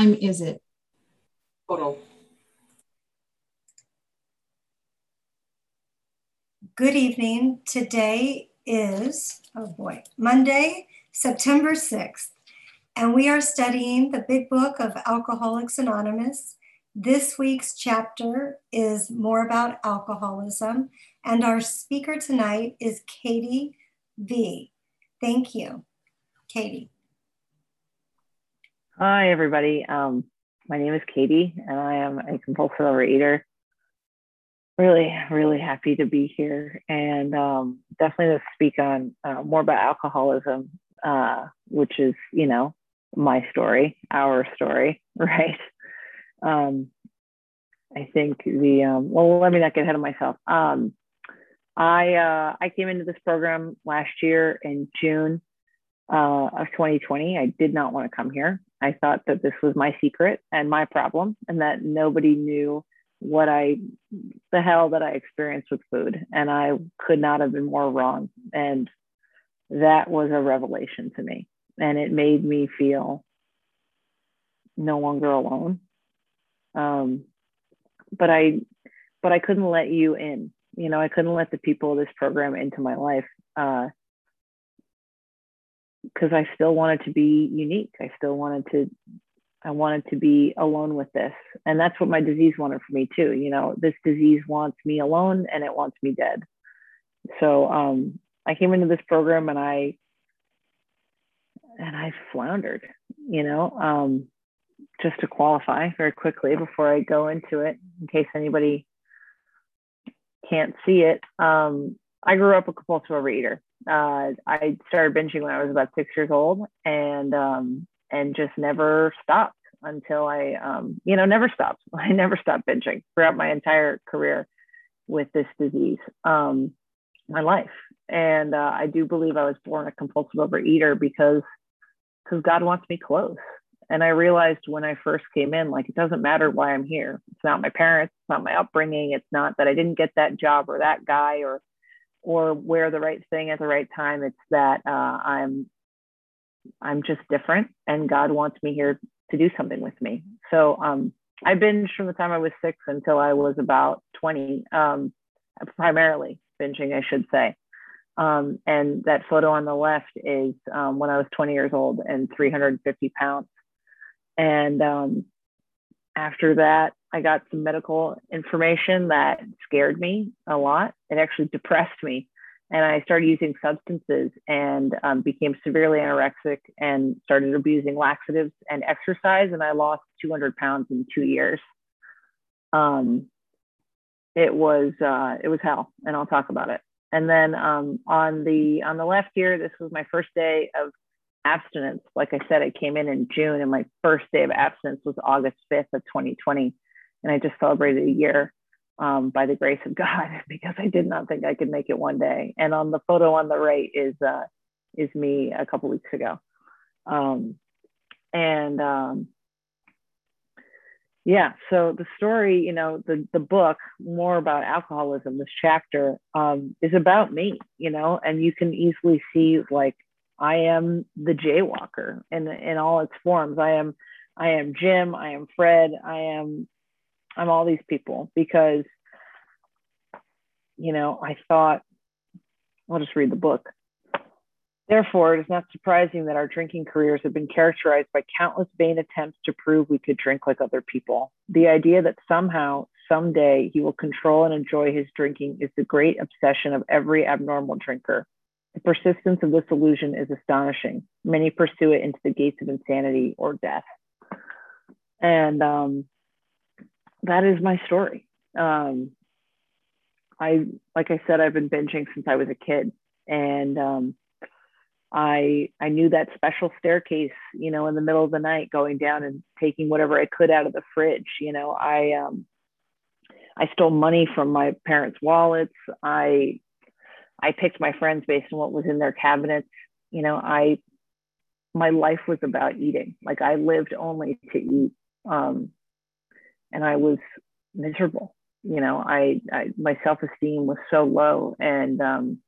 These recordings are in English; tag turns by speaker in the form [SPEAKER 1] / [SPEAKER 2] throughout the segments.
[SPEAKER 1] time is it?
[SPEAKER 2] Total.
[SPEAKER 3] Good evening. Today is, oh boy, Monday, September 6th, and we are studying the big book of Alcoholics Anonymous. This week's chapter is more about alcoholism, and our speaker tonight is Katie V. Thank you, Katie.
[SPEAKER 4] Hi, everybody. Um, my name is Katie, and I am a compulsive overeater. Really, really happy to be here, and um, definitely to speak on uh, more about alcoholism, uh, which is, you know, my story, our story, right? Um, I think the um, well, let me not get ahead of myself. Um, I uh, I came into this program last year in June uh, of 2020. I did not want to come here. I thought that this was my secret and my problem, and that nobody knew what I, the hell that I experienced with food. And I could not have been more wrong. And that was a revelation to me. And it made me feel no longer alone. Um, but I, but I couldn't let you in. You know, I couldn't let the people of this program into my life. Uh, because I still wanted to be unique. I still wanted to, I wanted to be alone with this. And that's what my disease wanted for me too. You know, this disease wants me alone and it wants me dead. So um, I came into this program and I, and I floundered, you know, um, just to qualify very quickly before I go into it, in case anybody can't see it. Um, I grew up a compulsive overeater uh, I started binging when I was about six years old, and um, and just never stopped until I, um, you know, never stopped. I never stopped binging throughout my entire career with this disease, um, my life. And uh, I do believe I was born a compulsive overeater because because God wants me close. And I realized when I first came in, like it doesn't matter why I'm here. It's not my parents, it's not my upbringing, it's not that I didn't get that job or that guy or or wear the right thing at the right time. It's that uh, I'm I'm just different, and God wants me here to do something with me. So um, I binged from the time I was six until I was about 20, um, primarily binging, I should say. Um, and that photo on the left is um, when I was 20 years old and 350 pounds. And um, after that, I got some medical information that scared me a lot. It actually depressed me. And I started using substances and um, became severely anorexic and started abusing laxatives and exercise. And I lost 200 pounds in two years. Um, it was uh, it was hell, and I'll talk about it. And then um, on the on the left here, this was my first day of abstinence. Like I said, I came in in June, and my first day of abstinence was August 5th of 2020 and I just celebrated a year um, by the grace of God because I did not think I could make it one day. And on the photo on the right is uh, is me a couple weeks ago, um, and um, yeah. So the story, you know, the the book more about alcoholism. This chapter um, is about me, you know, and you can easily see like I am the jaywalker in in all its forms. I am I am Jim. I am Fred. I am I'm all these people because, you know, I thought, I'll just read the book. Therefore, it is not surprising that our drinking careers have been characterized by countless vain attempts to prove we could drink like other people. The idea that somehow, someday, he will control and enjoy his drinking is the great obsession of every abnormal drinker. The persistence of this illusion is astonishing. Many pursue it into the gates of insanity or death. And um, that is my story. Um, I, like I said, I've been binging since I was a kid, and um, I I knew that special staircase, you know, in the middle of the night, going down and taking whatever I could out of the fridge. You know, I um, I stole money from my parents' wallets. I I picked my friends based on what was in their cabinets. You know, I my life was about eating. Like I lived only to eat. Um, and I was miserable. You know, I, I my self esteem was so low, and um,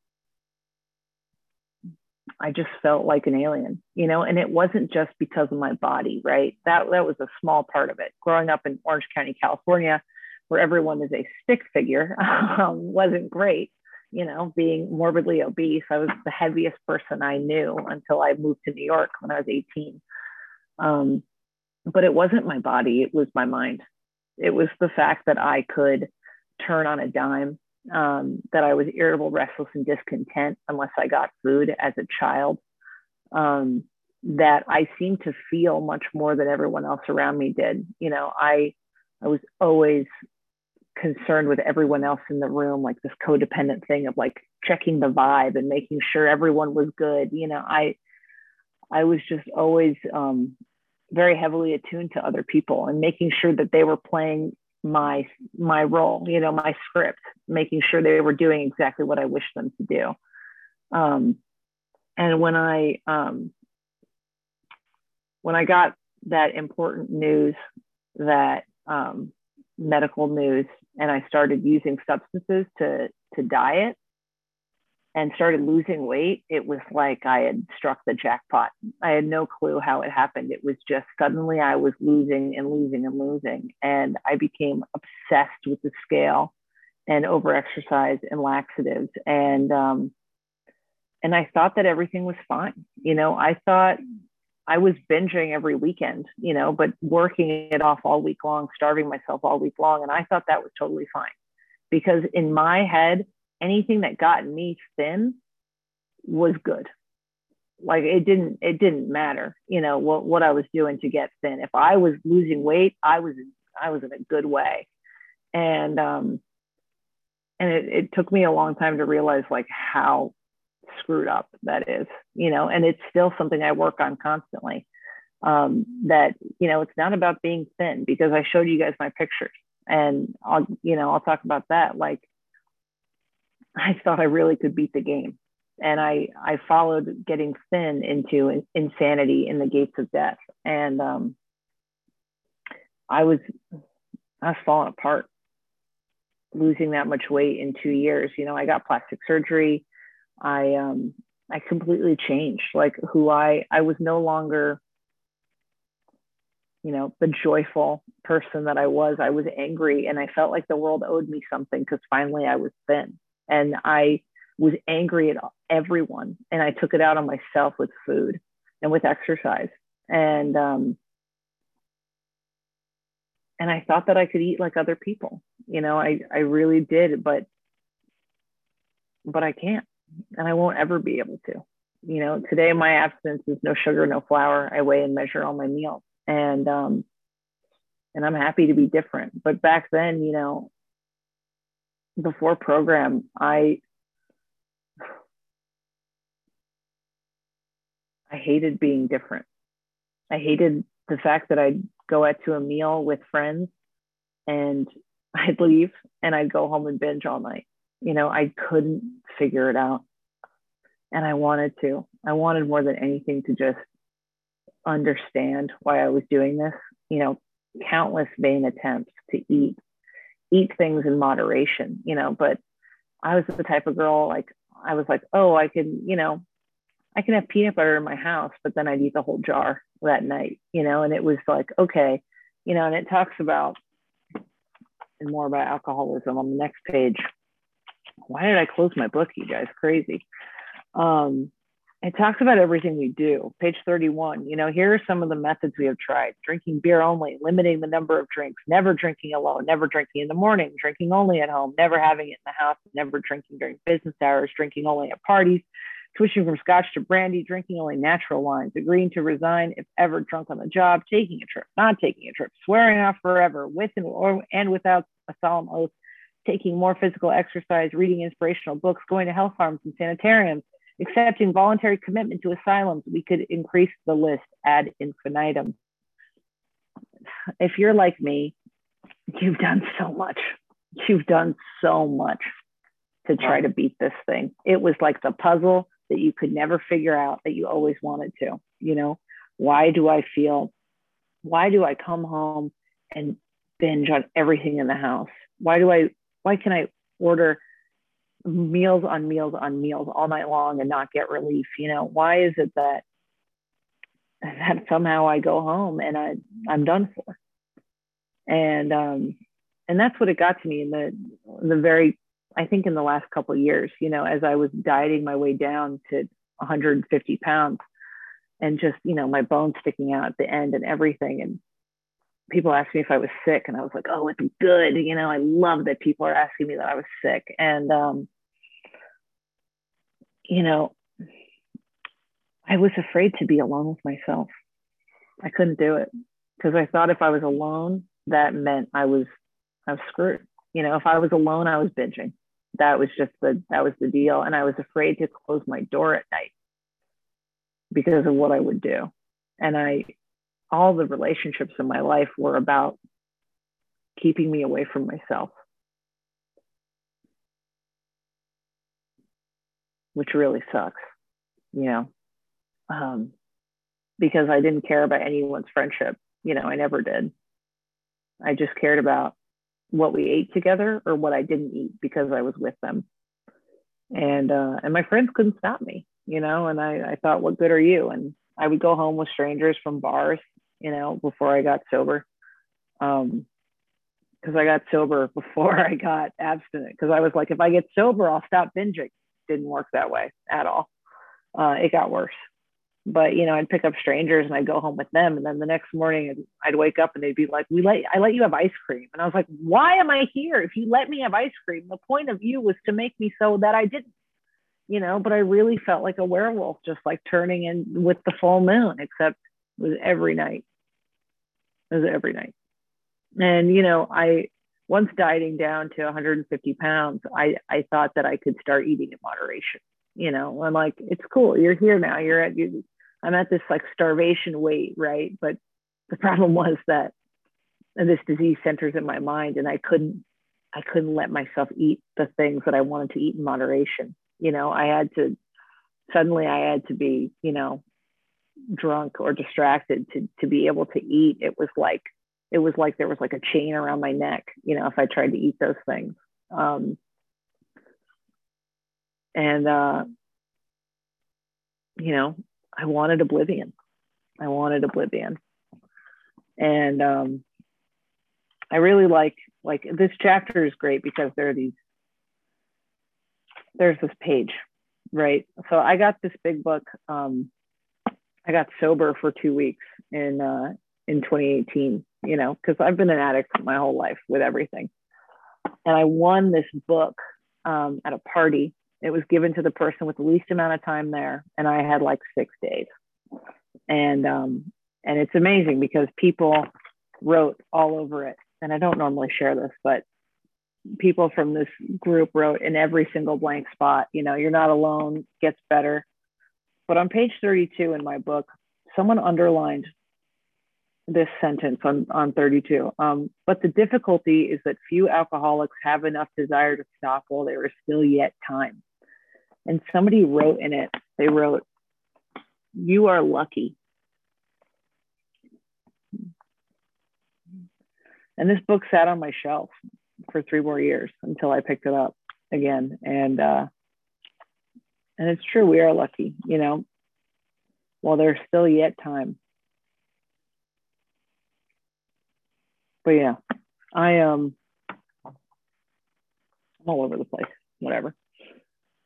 [SPEAKER 4] I just felt like an alien, you know, and it wasn't just because of my body, right? That that was a small part of it. Growing up in Orange County, California, where everyone is a stick figure, um, wasn't great. You know, being morbidly obese, I was the heaviest person I knew until I moved to New York when I was 18. Um, but it wasn't my body; it was my mind. It was the fact that I could turn on a dime um, that I was irritable, restless, and discontent unless I got food as a child. Um, that I seemed to feel much more than everyone else around me did. You know, I I was always concerned with everyone else in the room, like this codependent thing of like checking the vibe and making sure everyone was good. You know, I I was just always um, very heavily attuned to other people and making sure that they were playing my my role you know my script making sure they were doing exactly what i wished them to do. Um, and when i um, when i got that important news that um, medical news and i started using substances to to diet and started losing weight, it was like I had struck the jackpot. I had no clue how it happened. It was just suddenly I was losing and losing and losing. And I became obsessed with the scale and overexercise and laxatives. And, um, and I thought that everything was fine. You know, I thought I was binging every weekend, you know, but working it off all week long, starving myself all week long. And I thought that was totally fine because in my head, anything that got me thin was good. Like it didn't it didn't matter you know what what i was doing to get thin. If i was losing weight i was i was in a good way. And um and it, it took me a long time to realize like how screwed up that is you know and it's still something i work on constantly. Um that you know it's not about being thin because i showed you guys my pictures and i'll you know i'll talk about that. Like I thought I really could beat the game. And I, I followed getting thin into insanity in the gates of death. And um, I was, I was falling apart, losing that much weight in two years. You know, I got plastic surgery. I, um, I completely changed like who I, I was no longer, you know, the joyful person that I was. I was angry and I felt like the world owed me something because finally I was thin and I was angry at everyone and I took it out on myself with food and with exercise. And um and I thought that I could eat like other people you know I I really did but but I can't and I won't ever be able to you know. Today my abstinence is no sugar no flour. I weigh and measure all my meals and um and I'm happy to be different. But back then you know before program, I I hated being different. I hated the fact that I'd go out to a meal with friends and I'd leave and I'd go home and binge all night. You know, I couldn't figure it out. And I wanted to. I wanted more than anything to just understand why I was doing this. You know, countless vain attempts to eat eat things in moderation, you know, but I was the type of girl like I was like, oh, I can, you know, I can have peanut butter in my house, but then I'd eat the whole jar that night, you know, and it was like, okay, you know, and it talks about and more about alcoholism on the next page. Why did I close my book, you guys? Crazy. Um, it talks about everything we do. Page 31, you know, here are some of the methods we have tried drinking beer only, limiting the number of drinks, never drinking alone, never drinking in the morning, drinking only at home, never having it in the house, never drinking during business hours, drinking only at parties, switching from scotch to brandy, drinking only natural wines, agreeing to resign if ever drunk on the job, taking a trip, not taking a trip, swearing off forever, with and, or, and without a solemn oath, taking more physical exercise, reading inspirational books, going to health farms and sanitariums accepting voluntary commitment to asylums, we could increase the list ad infinitum. If you're like me, you've done so much. You've done so much to try to beat this thing. It was like the puzzle that you could never figure out that you always wanted to. You know, why do I feel, why do I come home and binge on everything in the house? Why do I, why can I order meals on meals on meals all night long and not get relief you know? Why is it that that somehow i go home and i i'm done for? And um and that's what it got to me in the the very i think in the last couple years you know as i was dieting my way down to 150 pounds and just you know my bones sticking out at the end and everything and people asked me if i was sick and i was like oh it's good you know i love that people are asking me that i was sick. And um you know i was afraid to be alone with myself. I couldn't do it because i thought if i was alone that meant i was i was screwed. You know if i was alone i was binging. That was just the that was the deal. And i was afraid to close my door at night because of what i would do. And i all the relationships in my life were about keeping me away from myself which really sucks you know um, because i didn't care about anyone's friendship you know i never did i just cared about what we ate together or what I didn't eat because I was with them. And uh, and my friends couldn't stop me, you know. And I, I thought, what good are you? And I would go home with strangers from bars, you know, before I got sober. Um, because I got sober before I got abstinent. Because I was like, if I get sober, I'll stop binging. Didn't work that way at all. Uh, it got worse but you know i'd pick up strangers and i'd go home with them and then the next morning i'd wake up and they'd be like we let i let you have ice cream and i was like why am i here if you let me have ice cream the point of you was to make me so that i didn't you know but i really felt like a werewolf just like turning in with the full moon except it was every night was every night and you know i once dieting down to 150 pounds i i thought that i could start eating in moderation you know i'm like it's cool you're here now you're at you I'm at this like starvation weight, right? But the problem was that this disease centers in my mind and I couldn't I couldn't let myself eat the things that I wanted to eat in moderation. You know, I had to suddenly I had to be, you know, drunk or distracted to to be able to eat. It was like it was like there was like a chain around my neck, you know, if I tried to eat those things. Um, and uh, you know, I wanted oblivion. I wanted oblivion. And um, I really like like this chapter is great because there are these there's this page, right? So I got this big book. Um, I got sober for two weeks in uh, in 2018, you know, because I've been an addict my whole life with everything. And I won this book um, at a party it was given to the person with the least amount of time there, and I had like six days. And um, and it's amazing because people wrote all over it. And I don't normally share this, but people from this group wrote in every single blank spot, you know, you're not alone, gets better. But on page 32 in my book, someone underlined this sentence on, on 32. Um, but the difficulty is that few alcoholics have enough desire to stop while there is still yet time and somebody wrote in it, they wrote, You are lucky. And this book sat on my shelf for three more years until I picked it up again. And uh, and it's true, we are lucky, you know, while there's still yet time. But yeah, I um I'm all over the place, whatever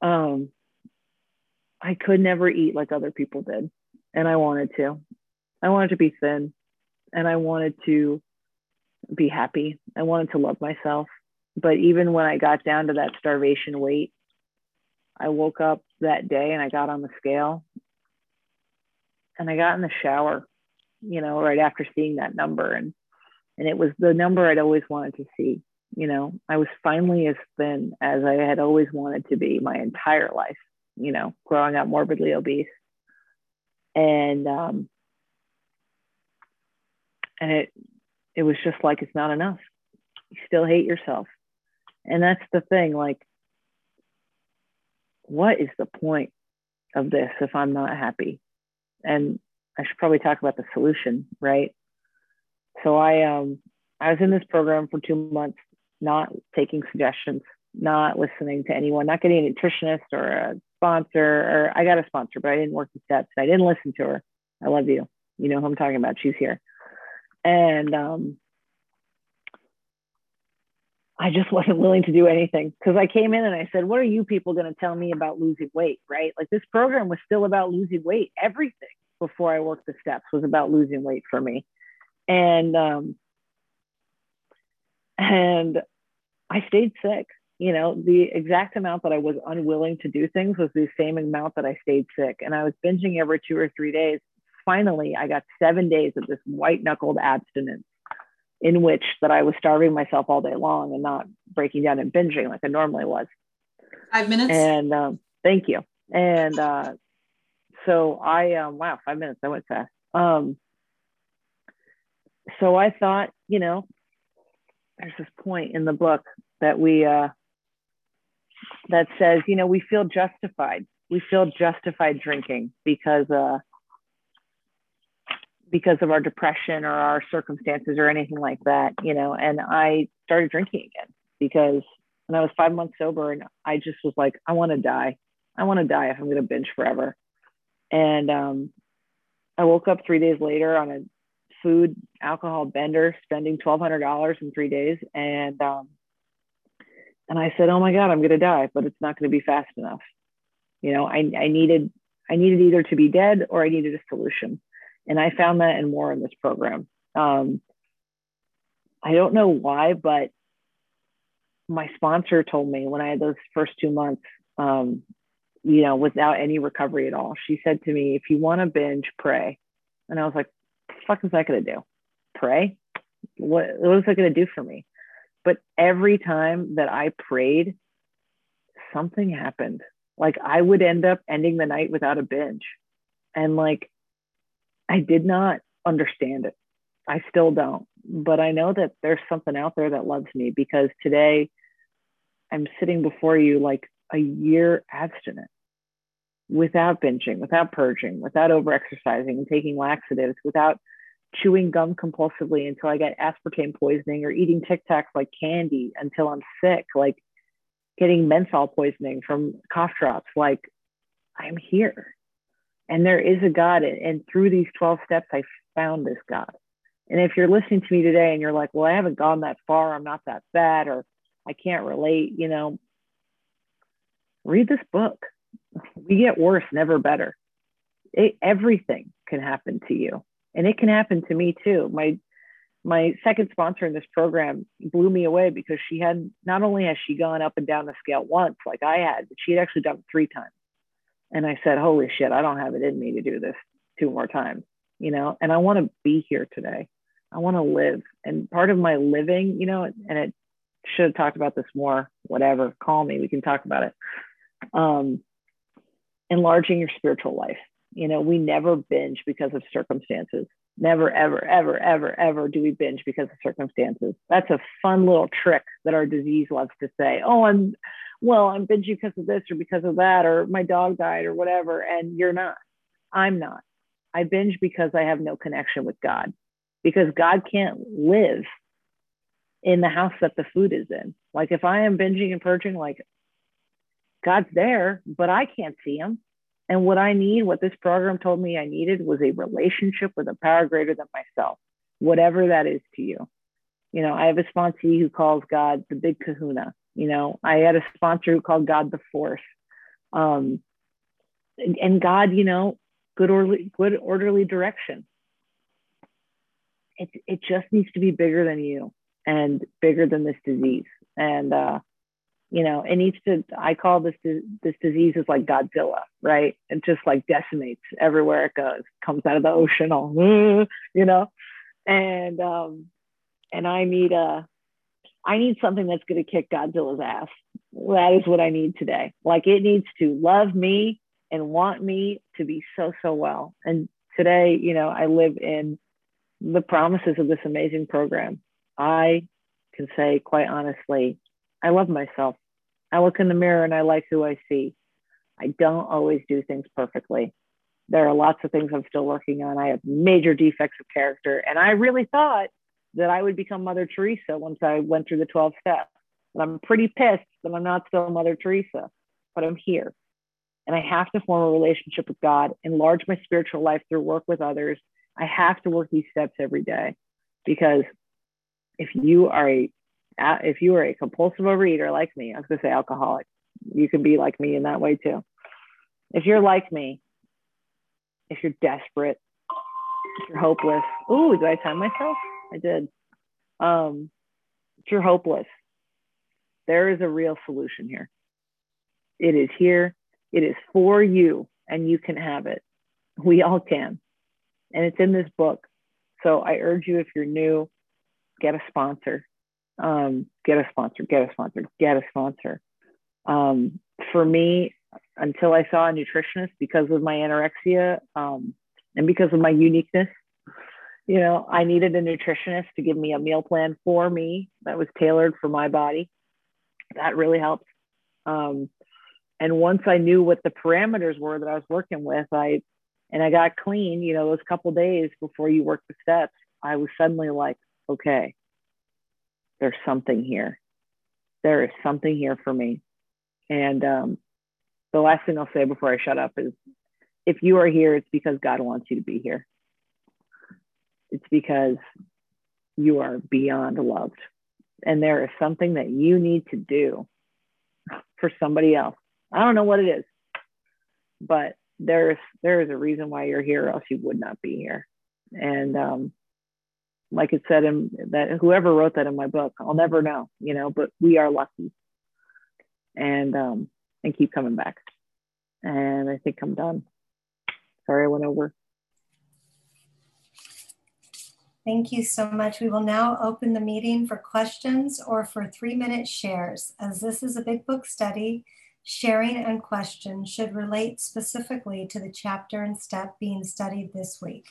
[SPEAKER 4] um, I could never eat like other people did. And I wanted to. I wanted to be thin and I wanted to be happy. I wanted to love myself. But even when I got down to that starvation weight, I woke up that day and I got on the scale and I got in the shower, you know, right after seeing that number. And and it was the number I'd always wanted to see. You know i was finally as thin as i had always wanted to be my entire life you know growing up morbidly obese. And um and it it was just like it's not enough. You still hate yourself. And that's the thing like what is the point of this if i'm not happy and i should probably talk about the solution right so i um i was in this program for two months not taking suggestions, not listening to anyone, not getting a nutritionist or a sponsor, or I got a sponsor, but I didn't work the steps. I didn't listen to her. I love you. You know who I'm talking about. She's here. And um, I just wasn't willing to do anything because I came in and I said, What are you people going to tell me about losing weight? Right? Like this program was still about losing weight. Everything before I worked the steps was about losing weight for me. And, um, and I stayed sick. You know, the exact amount that I was unwilling to do things was the same amount that I stayed sick. And I was binging every two or three days. Finally, I got seven days of this white knuckled abstinence in which that I was starving myself all day long and not breaking down and binging like I normally was.
[SPEAKER 1] Five minutes.
[SPEAKER 4] And um, thank you. And uh, so I, um, wow, five minutes. I went fast. Um, so I thought, you know, there's this point in the book that we, uh, that says, you know, we feel justified. We feel justified drinking because, uh, because of our depression or our circumstances or anything like that, you know. And I started drinking again because when I was five months sober and I just was like, I want to die. I want to die if I'm going to binge forever. And um, I woke up three days later on a food alcohol bender, spending twelve hundred dollars in three days, and um, and I said, oh my god, I'm going to die, but it's not going to be fast enough. You know, I I needed I needed either to be dead or I needed a solution. And I found that and more in this program. Um, I don't know why, but my sponsor told me when I had those first two months, um, you know, without any recovery at all, she said to me, if you want to binge, pray. And I was like, fuck is that going to do? Pray? What, what is that going to do for me? But every time that I prayed, something happened. Like I would end up ending the night without a binge. And like I did not understand it. I still don't. But I know that there's something out there that loves me because today I'm sitting before you like a year abstinent without binging, without purging, without overexercising taking laxatives, without chewing gum compulsively until I get aspartame poisoning or eating Tic Tacs like candy until I'm sick, like getting menthol poisoning from cough drops. Like I'm here and there is a God. And through these 12 steps, I found this God. And if you're listening to me today and you're like, well, I haven't gone that far, I'm not that bad, or I can't relate, you know, read this book. We get worse, never better. It, everything can happen to you. And it can happen to me too. My my second sponsor in this program blew me away because she had not only has she gone up and down the scale once like I had, but she had actually done it three times. And I said, holy shit, I don't have it in me to do this two more times, you know, and I want to be here today. I want to live. And part of my living, you know, and it should have talked about this more, whatever, call me, we can talk about it. Um, enlarging your spiritual life. You know, we never binge because of circumstances. Never, ever, ever, ever, ever do we binge because of circumstances. That's a fun little trick that our disease loves to say. Oh, I'm well, I'm binging because of this or because of that, or my dog died or whatever. And you're not. I'm not. I binge because I have no connection with God, because God can't live in the house that the food is in. Like if I am binging and purging, like God's there, but I can't see him. And what I need, what this program told me I needed was a relationship with a power greater than myself, whatever that is to you. You know, I have a sponsee who calls God the big kahuna. You know, I had a sponsor who called God the Force. Um, and, and God, you know, good orderly, good orderly direction. It, it just needs to be bigger than you and bigger than this disease. And, uh, you know, it needs to, I call this, this disease is like Godzilla, right? It just like decimates everywhere it goes, comes out of the ocean all, you know, and, um, and I need a, I need something that's going to kick Godzilla's ass. That is what I need today. Like it needs to love me and want me to be so, so well. And today, you know, I live in the promises of this amazing program. I can say quite honestly, I love myself. I look in the mirror and I like who I see. I don't always do things perfectly. There are lots of things I'm still working on. I have major defects of character. And I really thought that I would become Mother Teresa once I went through the 12 steps. and I'm pretty pissed that I'm not still Mother Teresa, but I'm here. And I have to form a relationship with God, enlarge my spiritual life through work with others. I have to work these steps every day because if you are a if you are a compulsive overeater like me, I was gonna say alcoholic, you can be like me in that way too. If you're like me, if you're desperate, if you're hopeless, ooh, do I time myself? I did. Um, you're hopeless, there is a real solution here. It is here. It is for you, and you can have it. We all can. And it's in this book. So I urge you, if you're new, get a sponsor. Um, get a sponsor, get a sponsor, get a sponsor. Um, for me, until I saw a nutritionist because of my anorexia um, and because of my uniqueness, you know, I needed a nutritionist to give me a meal plan for me that was tailored for my body. That really helped. Um, and once I knew what the parameters were that I was working with, I and I got clean, you know, those couple days before you work the steps, I was suddenly like, okay, there's something here. There is something here for me. And um, the last thing I'll say before I shut up is if you are here, it's because God wants you to be here. It's because you are beyond loved. And there is something that you need to do for somebody else. I don't know what it is, but there's there is a reason why you're here, or else you would not be here. And um, like it said in that whoever wrote that in my book, I'll never know, you know, but we are lucky. And um, and keep coming back. And I think I'm done. Sorry I went over.
[SPEAKER 3] Thank you so much. We will now open the meeting for questions or for three minute shares. As this is a big book study, sharing and questions should relate specifically to the chapter and step being studied this week.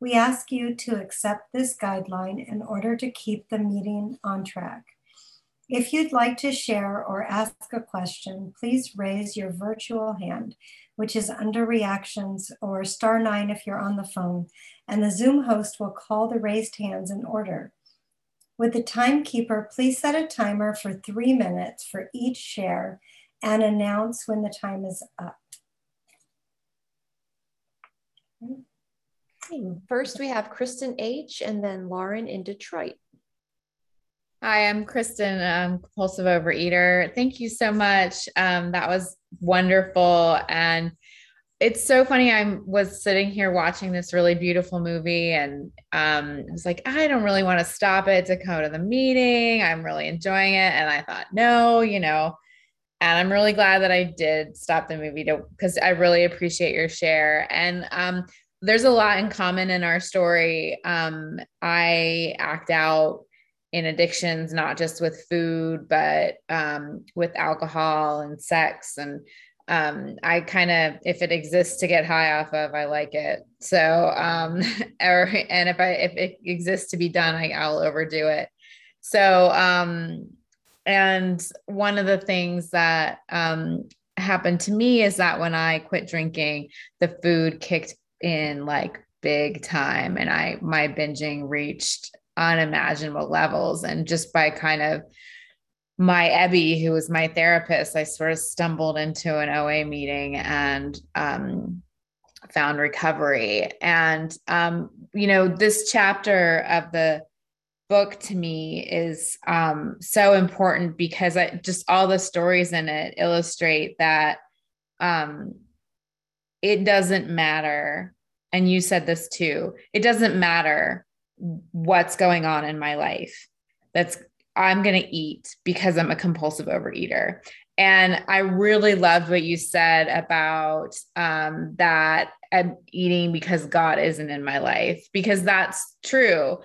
[SPEAKER 3] We ask you to accept this guideline in order to keep the meeting on track. If you'd like to share or ask a question, please raise your virtual hand, which is under reactions or star nine if you're on the phone, and the Zoom host will call the raised hands in order. With the timekeeper, please set a timer for three minutes for each share and announce when the time is up.
[SPEAKER 1] First, we have Kristen H. and then Lauren in Detroit.
[SPEAKER 2] Hi, I'm Kristen, I'm compulsive overeater. Thank you so much. Um, that was wonderful. And it's so funny. I was sitting here watching this really beautiful movie and um, I was like, I don't really want to stop it to go to the meeting. I'm really enjoying it. And I thought, no, you know, and I'm really glad that I did stop the movie because I really appreciate your share. And um, there's a lot in common in our story. Um, I act out in addictions, not just with food, but um, with alcohol and sex. And um, I kind of, if it exists to get high off of, I like it. So, um, or, and if I, if it exists to be done, I, I'll overdo it. So, um, and one of the things that um, happened to me is that when I quit drinking, the food kicked in like big time and I, my binging reached unimaginable levels. And just by kind of my Ebby, who was my therapist, I sort of stumbled into an OA meeting and um, found recovery. And, um, you know, this chapter of the book to me is um, so important because I just all the stories in it illustrate that um, it doesn't matter. And you said this too it doesn't matter what's going on in my life that's I'm going to eat because I'm a compulsive overeater. And I really loved what you said about um, that I'm eating because God isn't in my life, because that's true.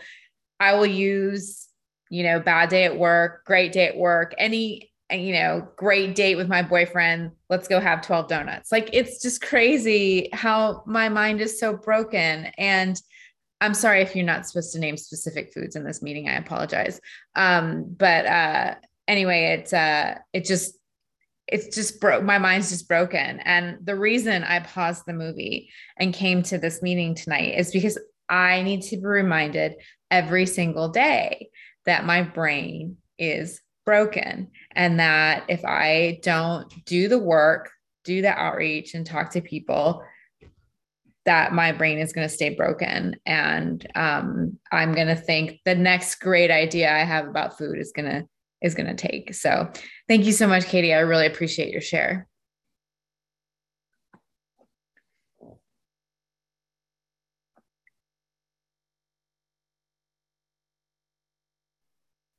[SPEAKER 2] I will use, you know, bad day at work, great day at work, any, you know, great date with my boyfriend. Let's go have 12 donuts. Like it's just crazy how my mind is so broken. And I'm sorry if you're not supposed to name specific foods in this meeting. I apologize. Um, but uh, anyway, it uh, it just it's just broke. My mind's just broken. And the reason I paused the movie and came to this meeting tonight is because I need to be reminded every single day that my brain is broken and that if I don't do the work, do the outreach and talk to people, that my brain is going to stay broken and um, i'm going to think the next great idea i have about food is going to is going to take so thank you so much katie i really appreciate your share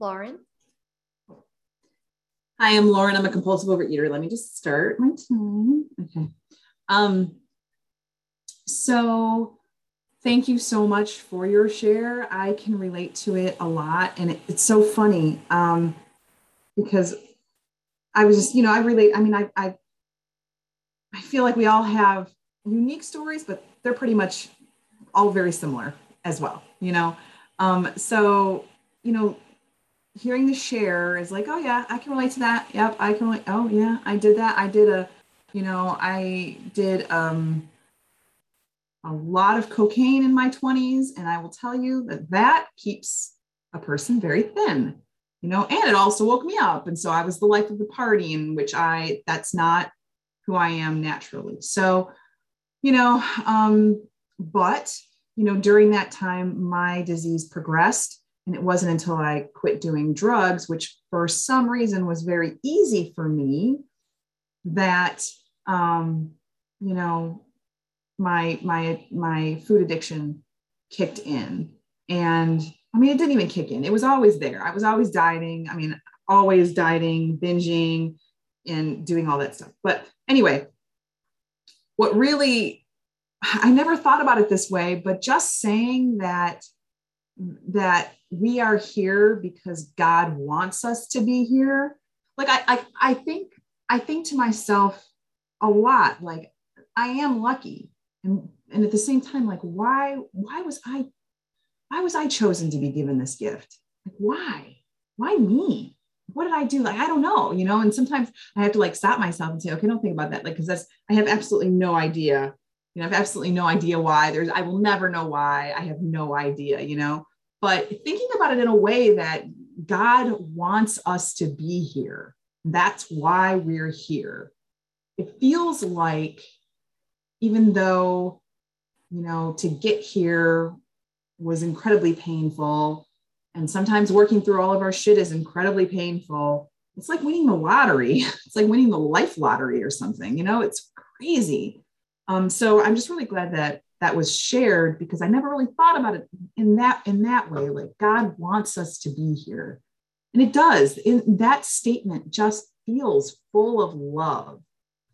[SPEAKER 1] Lauren.
[SPEAKER 5] Hi, I'm Lauren. I'm a compulsive overeater. Let me just start my time. Okay. Um, so thank you so much for your share. I can relate to it a lot. And it, it's so funny um, because I was just, you know, I relate. I mean, I, I, I feel like we all have unique stories, but they're pretty much all very similar as well, you know? Um, so, you know, hearing the share is like, oh yeah, I can relate to that. Yep, I can. Relate. Oh yeah, I did that. I did a, you know, I did um, a lot of cocaine in my 20s, and I will tell you that that keeps a person very thin. You know, and it also woke me up, and so I was the life of the party, in which I that's not who I am naturally. So, you know, um, but you know, during that time, my disease progressed and it wasn't until I quit doing drugs, which for some reason was very easy for me, that um, you know my my my food addiction kicked in. And I mean, it didn't even kick in. It was always there. I was always dieting. I mean, always dieting, binging, and doing all that stuff. But anyway, what really I never thought about it this way, but just saying that that we are here because God wants us to be here. Like I, I, I think, I think to myself a lot, like I am lucky. And, and at the same time, like, why, why was I, why was I chosen to be given this gift? Like, why, why me? What did I do? Like, I don't know, you know? And sometimes I have to like stop myself and say, okay, don't think about that. Like, cause that's, I have absolutely no idea. You know, I have absolutely no idea why there's, I will never know why. I have no idea, you know? but thinking about it in a way that God wants us to be here. That's why we're here. It feels like, even though, you know, to get here was incredibly painful, and sometimes working through all of our shit is incredibly painful. It's like winning the lottery. It's like winning the life lottery or something, you know, it's crazy. Um, so I'm just really glad that that was shared because I never really thought about it in that in that way. Like God wants us to be here. And it does. In that statement just feels full of love.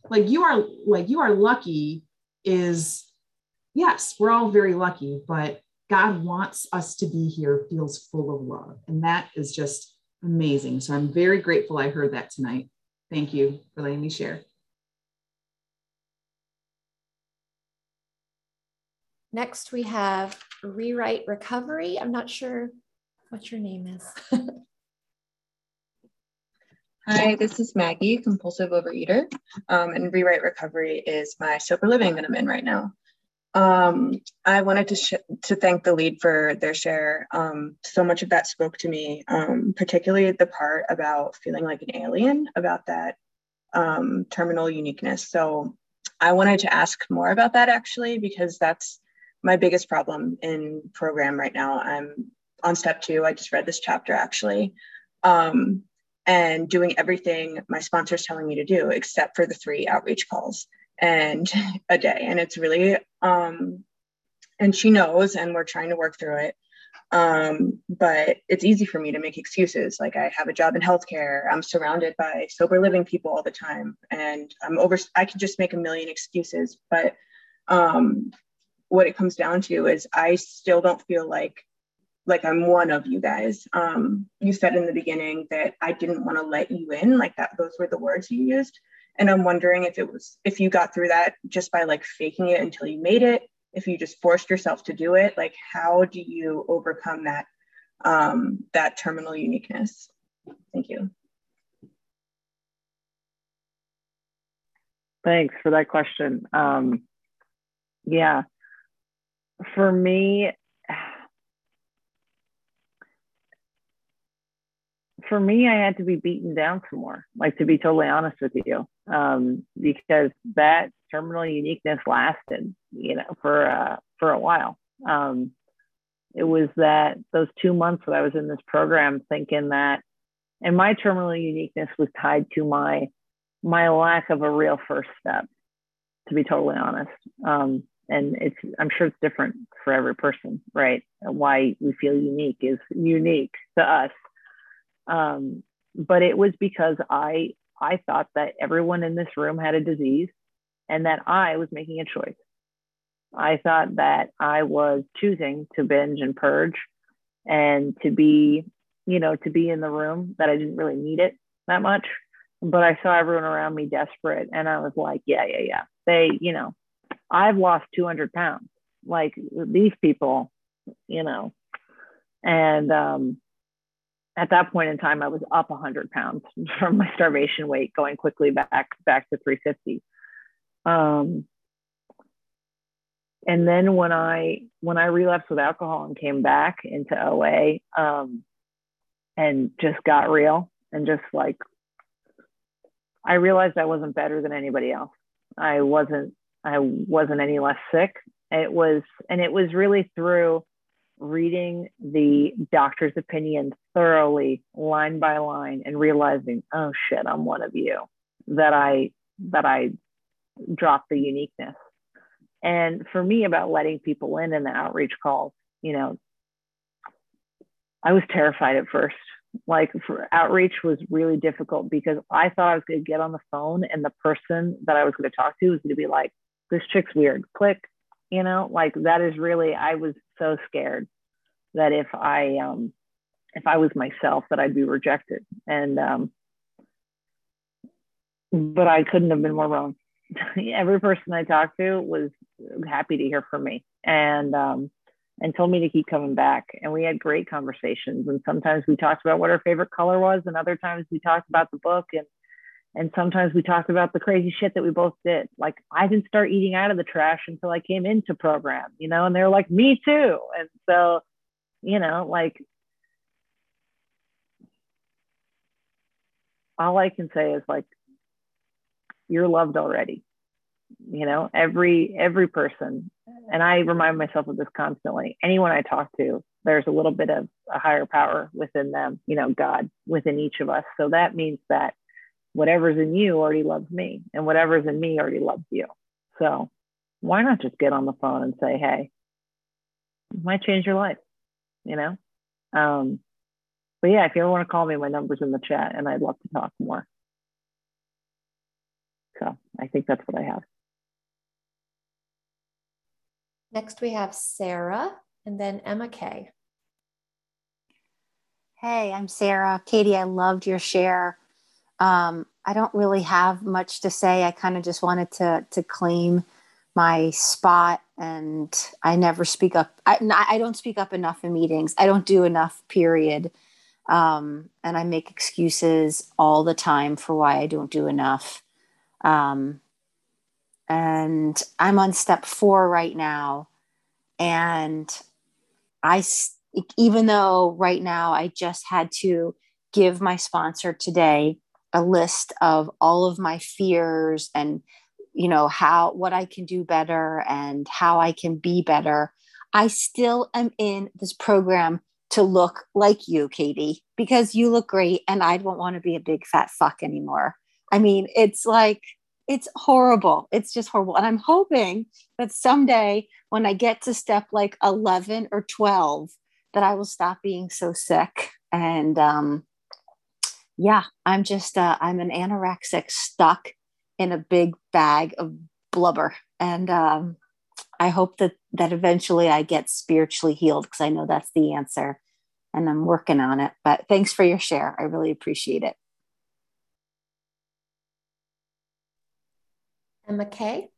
[SPEAKER 5] Like you are like you are lucky is yes, we're all very lucky, but God wants us to be here feels full of love. And that is just amazing. So I'm very grateful I heard that tonight. Thank you for letting me share.
[SPEAKER 1] Next, we have Rewrite Recovery. I'm not sure what your name is.
[SPEAKER 6] Hi, this is Maggie, compulsive overeater, um, and Rewrite Recovery is my sober living that I'm in right now. Um, I wanted to sh- to thank the lead for their share. Um, so much of that spoke to me, um, particularly the part about feeling like an alien, about that um, terminal uniqueness. So I wanted to ask more about that actually, because that's my biggest problem in program right now. I'm on step two. I just read this chapter actually. Um, and doing everything my sponsor is telling me to do, except for the three outreach calls and a day. And it's really, um, and she knows, and we're trying to work through it. Um, but it's easy for me to make excuses. Like I have a job in healthcare. I'm surrounded by sober living people all the time, and I'm over. I can just make a million excuses, but um, what it comes down to is I still don't feel like like I'm one of you guys. Um, you said in the beginning that I didn't want to let you in, like that those were the words you used. And I'm wondering if it was if you got through that just by like faking it until you made it, if you just forced yourself to do it, like how do you overcome that um, that terminal uniqueness? Thank you.
[SPEAKER 4] Thanks for that question. Um, yeah, for me, for me, I had to be beaten down some more, like to be totally honest with you, um, because that terminal uniqueness lasted, you know, for uh, for a while. Um, it was that those two months that I was in this program, thinking that, and my terminal uniqueness was tied to my my lack of a real first step, to be totally honest. Um, and it's I'm sure it's different for every person, right? Why we feel unique is unique to us. Um, but it was because I I thought that everyone in this room had a disease and that I was making a choice. I thought that I was choosing to binge and purge and to be, you know, to be in the room that I didn't really need it that much. But I saw everyone around me desperate and I was like, yeah, yeah, yeah. They, you know, I've lost 200 pounds. Like these people, you know, and um, at that point in time, I was up 100 pounds from my starvation weight, going quickly back back to 350. Um, and then when I when I relapsed with alcohol and came back into OA, um, and just got real and just like I realized I wasn't better than anybody else. I wasn't I wasn't any less sick. It was and it was really through reading the doctor's opinion thoroughly line by line and realizing oh shit i'm one of you that i that i dropped the uniqueness. And for me about letting people in in the outreach calls you know i was terrified at first. Like for outreach was really difficult because i thought i was going to get on the phone and the person that i was going to talk to was going to be like this chick's weird. Click you know? Like that is really i was so scared that if i um if i was myself that i'd be rejected. And um but i couldn't have been more wrong. Every person i talked to was happy to hear from me and um and told me to keep coming back. And we had great conversations. And sometimes we talked about what our favorite color was and other times we talked about the book and and sometimes we talked about the crazy shit that we both did. Like I didn't start eating out of the trash until I came into program, you know, and they're like, me too. And so, you know, like all I can say is like, you're loved already. You know, every every person, and I remind myself of this constantly. Anyone I talk to, there's a little bit of a higher power within them, you know, God within each of us. So that means that whatever's in you already loves me and whatever's in me already loves you. So why not just get on the phone and say hey it might change your life you know? Um, but yeah if you ever want to call me my number's in the chat and i'd love to talk more. So i think that's what i have.
[SPEAKER 1] Next we have sarah and then emma kay
[SPEAKER 7] hey i'm sarah. Katie i loved your share um, I don't really have much to say. I kind of just wanted to to claim my spot, and I never speak up. I, I don't speak up enough in meetings. I don't do enough. Period. Um, and I make excuses all the time for why I don't do enough. Um, and I'm on step four right now, and I even though right now I just had to give my sponsor today a list of all of my fears and you know how what i can do better and how i can be better. I still am in this program to look like you katie because you look great and i don't want to be a big fat fuck anymore. I mean it's like it's horrible. It's just horrible. And i'm hoping that someday when i get to step like 11 or 12 that i will stop being so sick and um yeah, I'm just, uh, I'm an anorexic stuck in a big bag of blubber. And um, I hope that, that eventually I get spiritually healed because I know that's the answer and I'm working on it. But thanks for your share. I really appreciate it.
[SPEAKER 1] Emma Kay.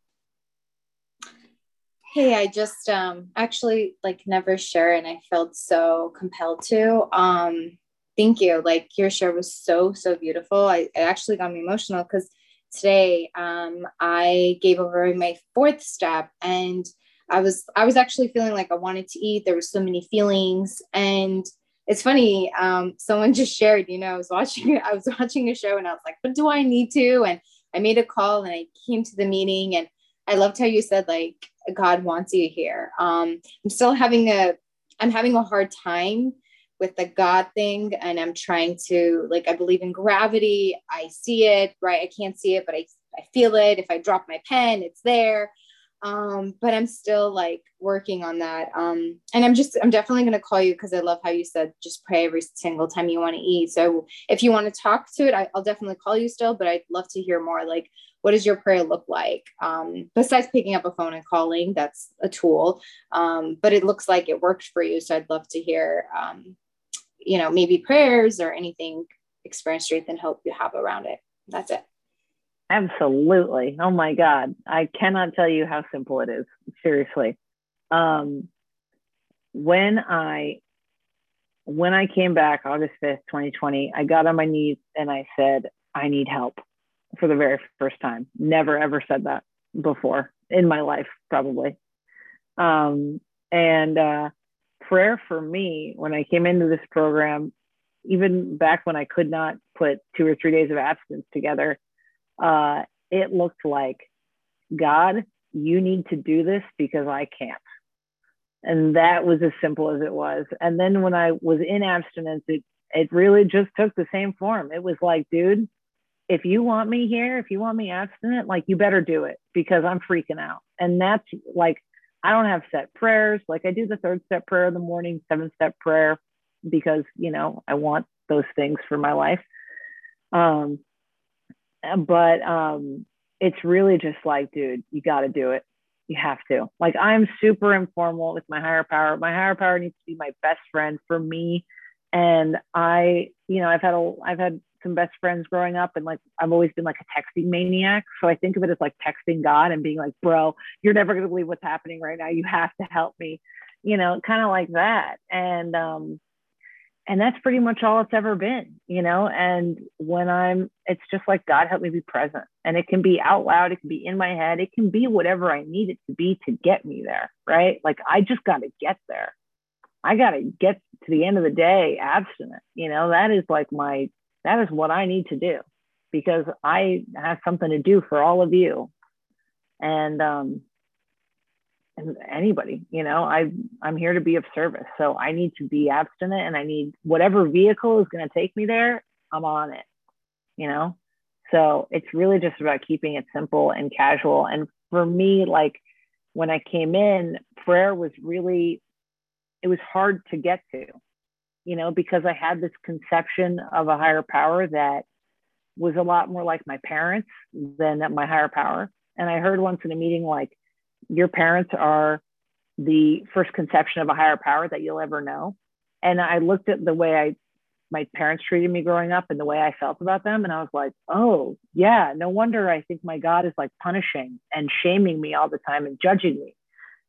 [SPEAKER 8] Hey, I just um actually like never share and I felt so compelled to. Um thank you. Like your share was so, so beautiful. I, it actually got me emotional because today um, I gave over my fourth step and I was I was actually feeling like I wanted to eat. There were so many feelings and it's funny. Um, someone just shared, you know, I was watching, I was watching a show and I was like, but do I need to? And I made a call and I came to the meeting and I loved how you said like God wants you here. Um, I'm still having a, I'm having a hard time with the God thing and I'm trying to like I believe in gravity. I see it, right? I can't see it, but I I feel it. If I drop my pen, it's there. Um, but I'm still like working on that. Um, and I'm just I'm definitely gonna call you because I love how you said just pray every single time you want to eat. So if you want to talk to it, I, will definitely call you still, but I'd love to hear more like what does your prayer look like? Um, besides picking up a phone and calling, that's a tool. Um, but it looks like it worked for you. So I'd love to hear um, you know, maybe prayers or anything experience, strength, and hope you have around it. That's it.
[SPEAKER 4] Absolutely. Oh my God. I cannot tell you how simple it is. Seriously. Um, when I when I came back August 5th, 2020, I got on my knees and I said, I need help for the very first time. Never ever said that before in my life, probably. Um, and uh, prayer for me when I came into this program, even back when I could not put two or three days of abstinence together, uh, it looked like, God, you need to do this because I can't. And that was as simple as it was. And then when I was in abstinence, it, it really just took the same form. It was like, dude, if you want me here, if you want me abstinent, like you better do it because I'm freaking out. And that's like I don't have set prayers. Like I do the third step prayer in the morning, seventh step prayer, because you know I want those things for my life. Um, but um, it's really just like, dude, you got to do it. You have to. Like I'm super informal with my higher power. My higher power needs to be my best friend for me. And I, you know, I've had a, I've had some best friends growing up and like I've always been like a texting maniac. So I think of it as like texting God and being like, bro, you're never gonna believe what's happening right now. You have to help me, you know, kind of like that. And um and that's pretty much all it's ever been, you know. And when I'm it's just like God help me be present. And it can be out loud, it can be in my head, it can be whatever I need it to be to get me there, right? Like I just gotta get there. I got to get to the end of the day abstinent. You know, that is like my that is what I need to do because I have something to do for all of you. And um and anybody, you know, I I'm here to be of service. So I need to be abstinent and I need whatever vehicle is going to take me there, I'm on it. You know? So it's really just about keeping it simple and casual. And for me, like when I came in, prayer was really it was hard to get to you know, because I had this conception of a higher power that was a lot more like my parents than my higher power. And I heard once in a meeting, like, your parents are the first conception of a higher power that you'll ever know. And I looked at the way I, my parents treated me growing up and the way I felt about them. And I was like, oh, yeah, no wonder I think my God is like punishing and shaming me all the time and judging me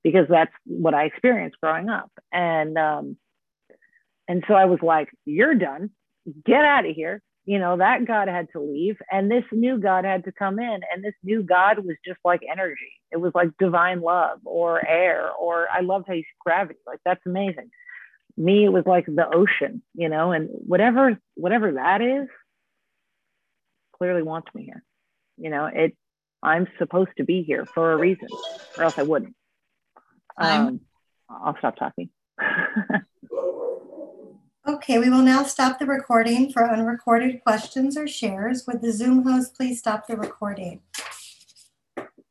[SPEAKER 4] because that's what I experienced growing up. And, um, and so I was like, You're done. Get out of here. You know, that God had to leave, and this new God had to come in. And this new God was just like energy. It was like divine love or air, or I loved how you gravity. Like, that's amazing. Me, it was like the ocean, you know, and whatever, whatever that is, clearly wants me here. You know, it, I'm supposed to be here for a reason, or else I wouldn't. Um, I'll stop talking.
[SPEAKER 3] Okay, we will now stop the recording for unrecorded questions or shares. Would the Zoom host please stop the recording?